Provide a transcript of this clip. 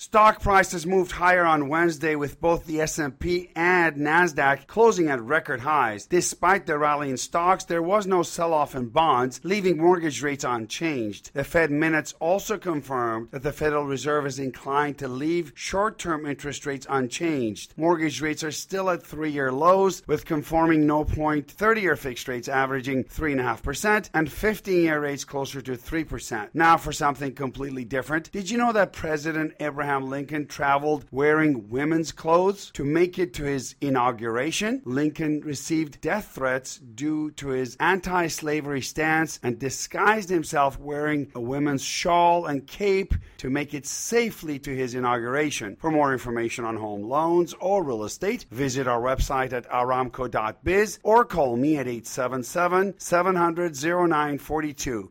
Stock prices moved higher on Wednesday with both the S&P and Nasdaq closing at record highs. Despite the rally in stocks, there was no sell-off in bonds, leaving mortgage rates unchanged. The Fed minutes also confirmed that the Federal Reserve is inclined to leave short-term interest rates unchanged. Mortgage rates are still at 3-year lows with conforming no point 30-year fixed rates averaging 3.5% and 15-year rates closer to 3%. Now for something completely different. Did you know that President Abraham Abraham Lincoln traveled wearing women's clothes to make it to his inauguration. Lincoln received death threats due to his anti slavery stance and disguised himself wearing a women's shawl and cape to make it safely to his inauguration. For more information on home loans or real estate, visit our website at aramco.biz or call me at 877 700 0942.